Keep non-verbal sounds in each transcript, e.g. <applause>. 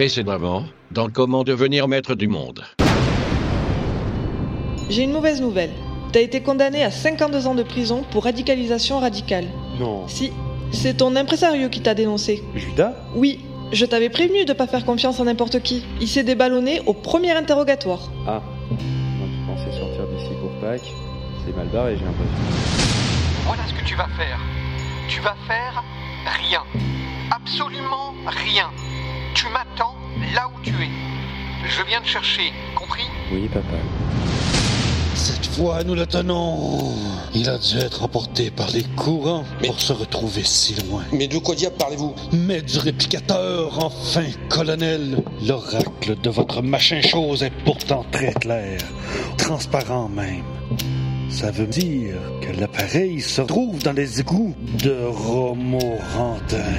Précédemment, dans Comment devenir maître du monde. J'ai une mauvaise nouvelle. T'as été condamné à 52 ans de prison pour radicalisation radicale. Non. Si, c'est ton impresario qui t'a dénoncé. Judas? Oui, je t'avais prévenu de pas faire confiance à n'importe qui. Il s'est déballonné au premier interrogatoire. Ah. Moi qui pensais sortir d'ici pour Pâques, c'est mal barré, j'ai l'impression. Voilà ce que tu vas faire. Tu vas faire rien. Absolument rien. Tu m'attends là où tu es. Je viens te chercher, compris? Oui, papa. Cette fois, nous le tenons. Il a dû être emporté par les courants pour se retrouver si loin. Mais de quoi diable parlez-vous? Mais du réplicateur, enfin, colonel. L'oracle de votre machin-chose est pourtant très clair, transparent même. Ça veut dire que l'appareil se trouve dans les égouts de Romorantin.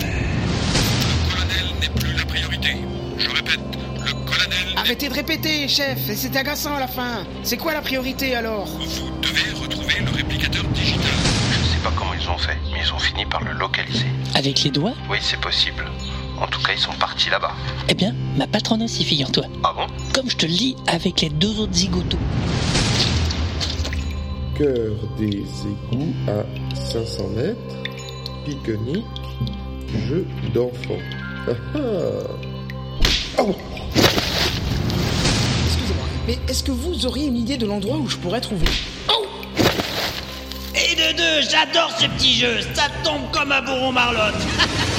N'est plus la priorité. Je répète, le colonel. Arrêtez de répéter, chef, c'est agaçant à la fin. C'est quoi la priorité alors? Vous devez retrouver le réplicateur digital. Je sais pas comment ils ont fait, mais ils ont fini par le localiser. Avec les doigts? Oui, c'est possible. En tout cas, ils sont partis là-bas. Eh bien, ma patronne aussi, figure-toi. Ah bon? Comme je te le dis avec les deux autres zigotos. Cœur des égouts à 500 mètres. Pique-nique. Jeu d'enfant. Ah. Oh Excusez-moi, mais est-ce que vous auriez une idée de l'endroit où je pourrais trouver Oh Et de deux, j'adore ce petit jeu, ça tombe comme un bourron marlotte. <laughs>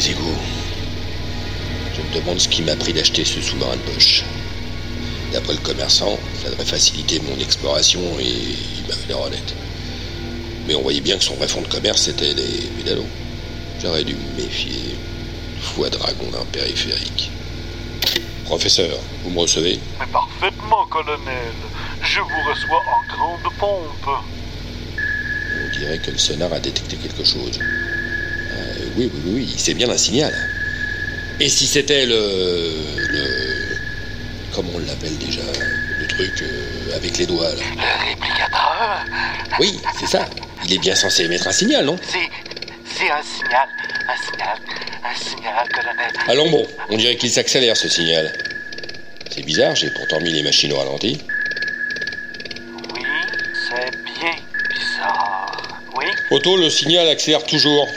ces égouts. Je me demande ce qui m'a pris d'acheter ce sous-marin de poche. D'après le commerçant, ça devrait faciliter mon exploration et il m'a fait honnête. Mais on voyait bien que son vrai fond de commerce c'était des pédalos. J'aurais dû me méfier. Foi dragon d'un périphérique. Professeur, vous me recevez? Mais parfaitement, colonel. Je vous reçois en grande pompe. On dirait que le sonar a détecté quelque chose. Oui, oui, oui, c'est bien un signal. Et si c'était le. le. Comment on l'appelle déjà Le truc euh, avec les doigts, là. Le réplicateur Oui, c'est ça. Il est bien censé émettre un signal, non? C'est. C'est un signal. Un signal. Un signal, colonel. Allons bon, on dirait qu'il s'accélère ce signal. C'est bizarre, j'ai pourtant mis les machines au ralenti. Oui, c'est bien bizarre. Oui Otto, le signal accélère toujours.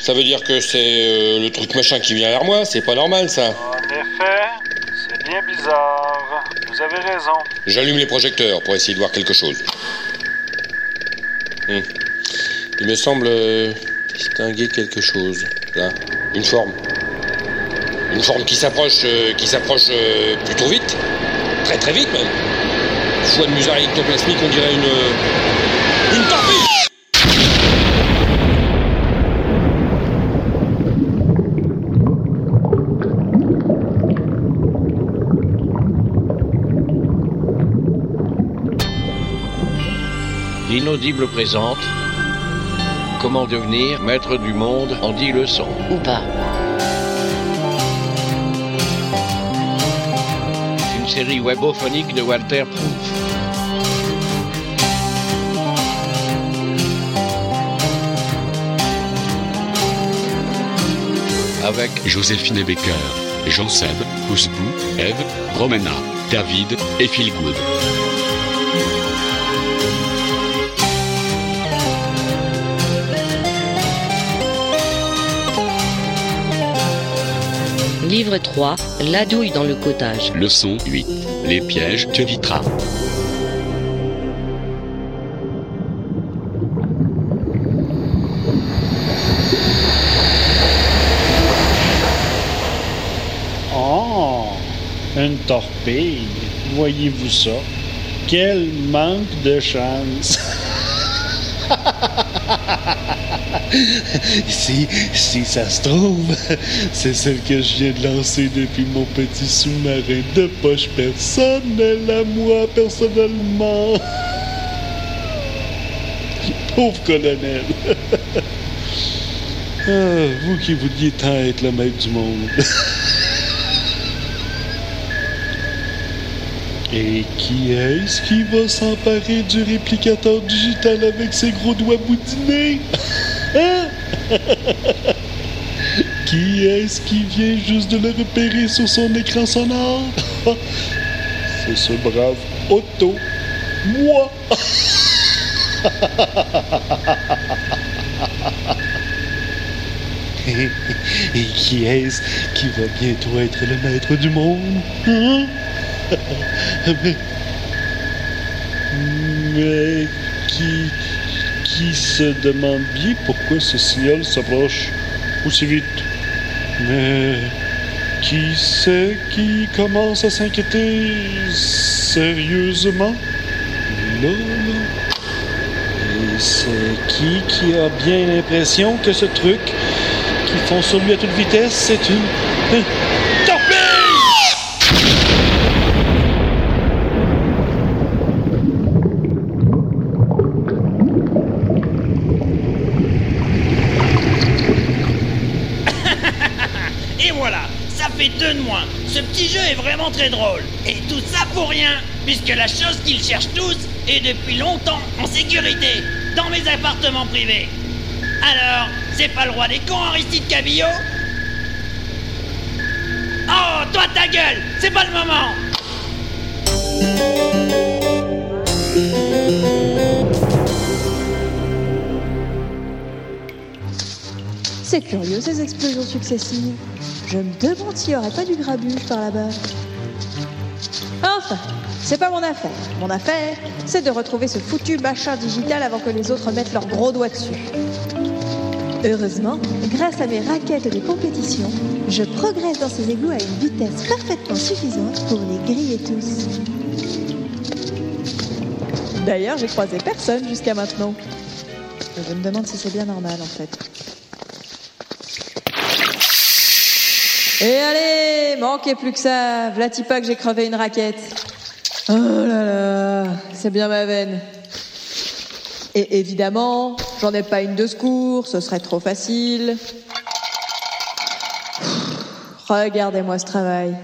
Ça veut dire que c'est euh, le truc machin qui vient vers moi, c'est pas normal ça. En effet, c'est bien bizarre. Vous avez raison. J'allume les projecteurs pour essayer de voir quelque chose. Hmm. Il me semble euh, distinguer quelque chose. Là, une forme. Une forme qui s'approche, euh, qui s'approche euh, plutôt vite, très très vite même. Foi de musard ectoplasmique, on dirait une une torpille. L'inaudible présente Comment devenir maître du monde en 10 leçons. Ou pas. Une série webophonique de Walter Proof. Avec Joséphine Baker, Jean Seb, Ousbou, Eve, Romana, David et Philgood. Livre 3, La douille dans le cottage. Leçon 8. Les pièges de Vitra. Oh, une torpille. Voyez-vous ça? Quel manque de chance! <laughs> <laughs> si, si ça se trouve, c'est celle que je viens de lancer depuis mon petit sous-marin de poche personnelle à moi, personnellement. <laughs> Pauvre colonel. <laughs> Ah, vous qui vouliez tant être le maître du monde. Et qui est-ce qui va s'emparer du réplicateur digital avec ses gros doigts boudinés? <laughs> Qui est-ce qui vient juste de le repérer sur son écran sonore? <laughs> C'est ce brave Otto. Moi! <laughs> Et, qui est-ce qui va bientôt être le maître du monde? Hein? mais qui, qui se demande bien pourquoi ce signal s'approche aussi vite. Mais qui c'est qui commence à s'inquiéter sérieusement? Là. Et c'est qui qui a bien l'impression que ce truc qui font sur lui à toute vitesse, c'est une... une torpille! Et voilà, ça fait deux de moins. Ce petit jeu vraiment très drôle. Et tout ça pour rien, puisque la chose qu'ils cherchent tous est depuis longtemps en sécurité, dans mes appartements privés. Alors, c'est pas le roi des cons, Aristide Cabillot Oh, toi ta gueule, c'est pas le moment C'est curieux ces explosions successives. Je me demande s'il n'y aurait pas du grabuge par là-bas. Enfin, c'est pas mon affaire. Mon affaire, c'est de retrouver ce foutu machin digital avant que les autres mettent leurs gros doigts dessus. Heureusement, grâce à mes raquettes de compétition, je progresse dans ces égouts à une vitesse parfaitement suffisante pour les griller tous. D'ailleurs, j'ai croisé personne jusqu'à maintenant. Je me demande si c'est bien normal en fait. Et allez, manquez plus que ça. Vlati pas que j'ai crevé une raquette. Oh là là, c'est bien ma veine. Et évidemment, j'en ai pas une de secours, ce serait trop facile. Regardez-moi ce travail.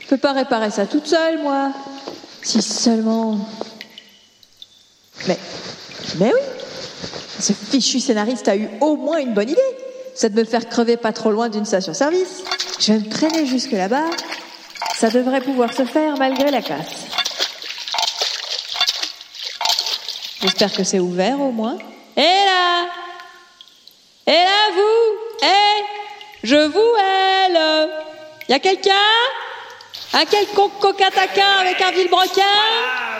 Je peux pas réparer ça toute seule, moi. Si seulement. Mais. Mais oui Ce fichu scénariste a eu au moins une bonne idée. C'est de me faire crever pas trop loin d'une station-service. Je vais me traîner jusque là-bas. Ça devrait pouvoir se faire malgré la casse. J'espère que c'est ouvert au moins. Et là Et là, vous Eh Je vous elle Y a quelqu'un? Un quelconque coca-taquin avec un vilebrequin?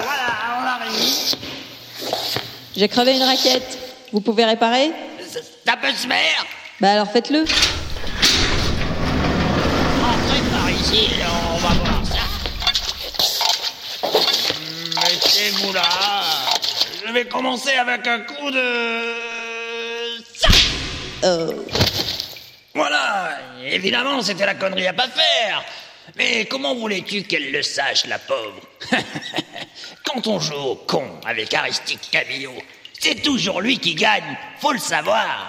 Voilà, on arrive. J'ai crevé une raquette. Vous pouvez réparer? Ça peut se faire Bah alors faites-le. On va voir ça. Mettez-vous là. Je vais commencer avec un coup de... Ça Oh. Voilà, évidemment, c'était la connerie à pas faire. Mais comment voulais-tu qu'elle le sache, la pauvre? <laughs> Quand on joue au con avec Aristide Cabillot, c'est toujours lui qui gagne, faut le savoir.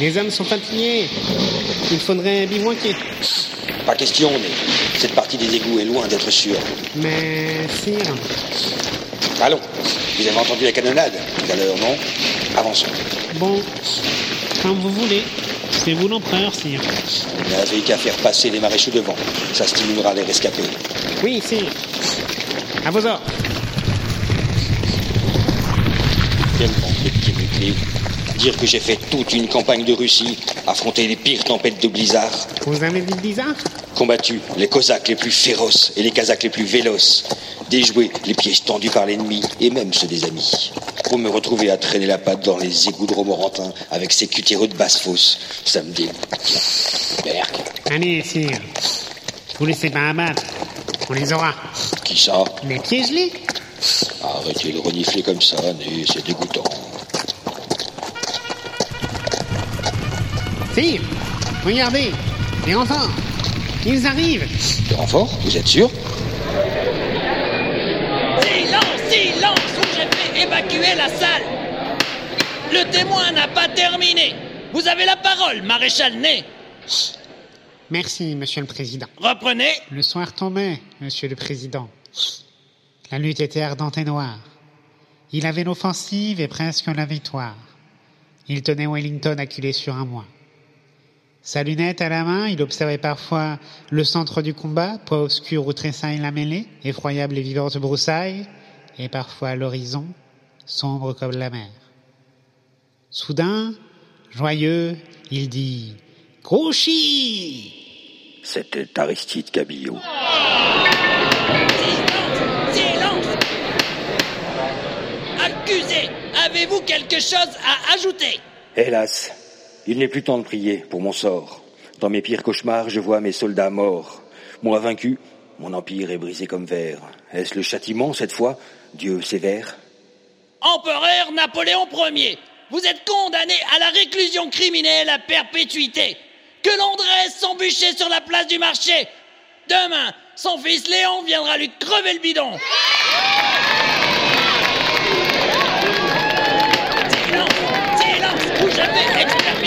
Les hommes sont fatigués. Il faudrait bivouaquer. Pas question, mais cette partie des égouts est loin d'être sûre. Mais, sire, Allons, vous avez entendu la canonnade tout à l'heure, non? Avançons. bon, comme vous voulez. C'est vous l'empereur, sire. Vous n'avez qu'à faire passer les maréchaux devant. Ça stimulera les rescapés. Oui, sire. À vos ordres. Quel manque de timidité. Dire que j'ai fait toute une campagne de Russie, affronter les pires tempêtes de blizzard, Vous avez dit bizarre combattu les Cosaques les plus féroces et les Kazakhs les plus véloces, déjouer les pièges tendus par l'ennemi et même ceux des amis. Pour me retrouver à traîner la patte dans les égouts de Romorantin avec ces cutéreux de basse fosse, ça me dégoûte. Merde. Allez, sire. Vous laissez pas abattre. On les aura. Qui ça? Les pieds gelés Arrêtez de renifler comme ça, c'est dégoûtant. Sire, regardez. Les enfants. Ils arrivent. Des renforts Vous êtes sûr Silence, silence ou je fais évacuer la salle Le témoin n'a pas terminé Vous avez la parole, maréchal Ney Merci, Monsieur le Président. Reprenez Le soir tombait, Monsieur le Président. La lutte était ardente et noire. Il avait l'offensive et presque la victoire. Il tenait Wellington acculé sur un mois. Sa lunette à la main, il observait parfois le centre du combat, poids obscur où tressaille la mêlée, effroyable et vivante broussaille, et parfois l'horizon, sombre comme la mer. Soudain, joyeux, il dit Grouchy C'était Aristide Cabillot. Silence Accusé Avez-vous quelque chose à ajouter? Hélas, il n'est plus temps de prier pour mon sort. Dans mes pires cauchemars, je vois mes soldats morts. Moi vaincu, mon empire est brisé comme verre. Est-ce le châtiment cette fois, Dieu sévère? Empereur Napoléon Ier, vous êtes condamné à la réclusion criminelle à perpétuité. Que l'on dresse son bûcher sur la place du marché. Demain, son fils Léon viendra lui crever le bidon. Je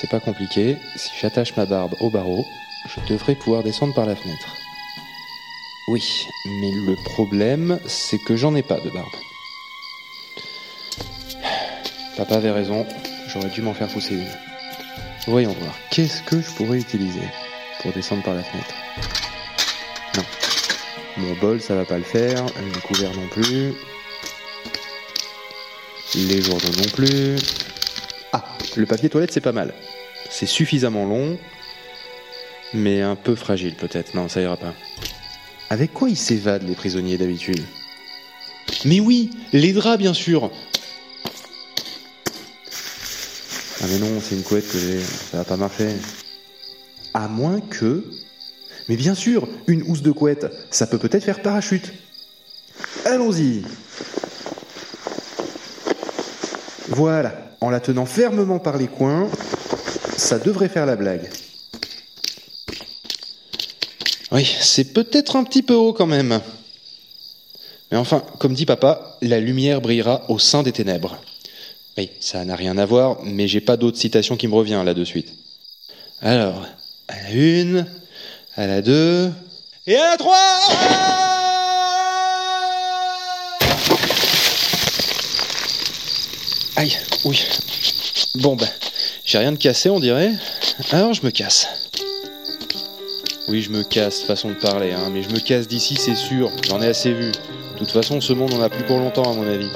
c'est pas compliqué. Si j'attache ma barbe au barreau, je devrais pouvoir descendre par la fenêtre. Oui, mais le problème, c'est que j'en ai pas de barbe. Papa avait raison, j'aurais dû m'en faire pousser une. Voyons voir, qu'est-ce que je pourrais utiliser pour descendre par la fenêtre? Non. Mon bol, ça va pas le faire, le couvert non plus. Les journaux non plus. Le papier toilette, c'est pas mal. C'est suffisamment long, mais un peu fragile peut-être. Non, ça ira pas. Avec quoi ils s'évadent, les prisonniers d'habitude? Mais oui, les draps, bien sûr Ah mais non, c'est une couette que j'ai, ça va pas marcher. À moins que... Mais bien sûr, une housse de couette, ça peut peut-être faire parachute. Allons-y Voilà, en la tenant fermement par les coins, ça devrait faire la blague. Oui, c'est peut-être un petit peu haut quand même. Mais enfin, comme dit papa, la lumière brillera au sein des ténèbres. Oui, ça n'a rien à voir, mais j'ai pas d'autre citation qui me revient là de suite. Alors, à la une, à la deux, et à la trois Aïe, oui. Bon ben, j'ai rien de cassé on dirait, alors je me casse. Oui, je me casse, façon de parler, hein, mais je me casse d'ici, c'est sûr, j'en ai assez vu. De toute façon, ce monde, on a plus pour longtemps, à mon avis.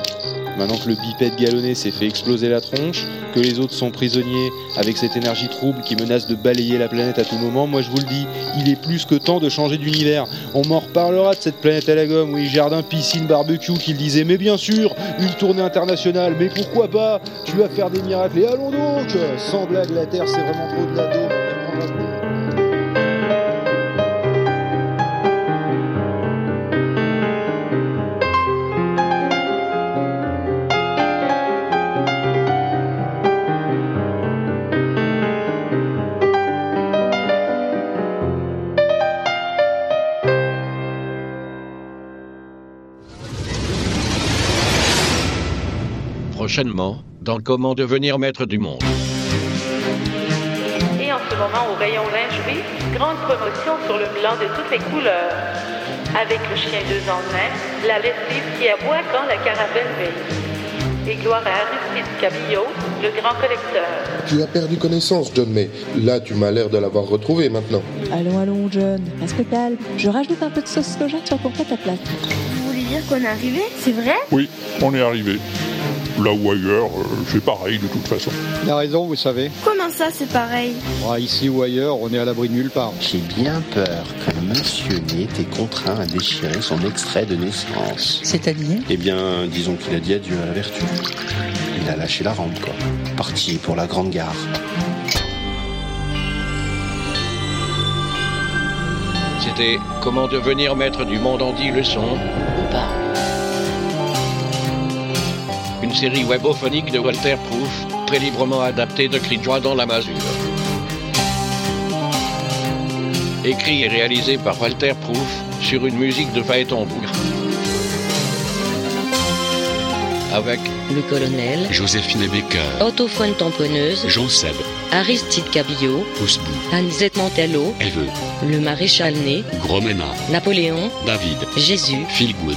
Maintenant que le bipède galonné s'est fait exploser la tronche, que les autres sont prisonniers avec cette énergie trouble qui menace de balayer la planète à tout moment, moi je vous le dis, il est plus que temps de changer d'univers. On m'en reparlera de cette planète à la gomme, oui, jardin, piscine, barbecue, qu'il disait, mais bien sûr, une tournée internationale, mais pourquoi pas? Tu vas faire des miracles, et allons donc! Sans blague, la Terre c'est vraiment trop de la Prochainement, dans Comment devenir maître du monde. Et en ce moment, au rayon lingerie, grande promotion sur le blanc de toutes les couleurs. Avec le chien deux en un, la lessive qui aboie quand la caravane veille. Et gloire à Aristide Cabillo, le grand collecteur. Tu as perdu connaissance, John May. Là, tu m'as l'air de l'avoir retrouvé maintenant. Allons, allons, John, reste calme. Je rajoute un peu de sauce soja sur ton plat à plat. Vous voulez dire qu'on est arrivé? C'est vrai? Oui, on est arrivé. Là ou ailleurs, euh, c'est pareil de toute façon. Il a raison, vous savez. Comment ça, c'est pareil Ah, ici ou ailleurs, on est à l'abri de nulle part. J'ai bien peur que Monsieur n'ait été contraint à déchirer son extrait de naissance. C'est-à-dire Eh bien, disons qu'il a dit adieu à la vertu. Il a lâché la rampe, quoi. Parti pour la grande gare. C'était Comment devenir maître du monde en 10 leçons. Une série webophonique de Walter Proof, très librement adaptée de Cri de joie dans la masure. Écrit et réalisé par Walter Proof sur une musique de Phaéton Bougre. Avec Le colonel, Joséphine Baker, autophone tamponneuse, Jean Seb, Aristide Cabillot, Poussebou, Anne-Zette Mantello, Eve, le maréchal Ney, Gromena, Napoléon, David, Jésus, Feelgood.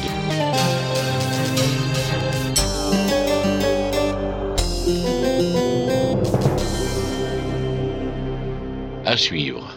Suivre.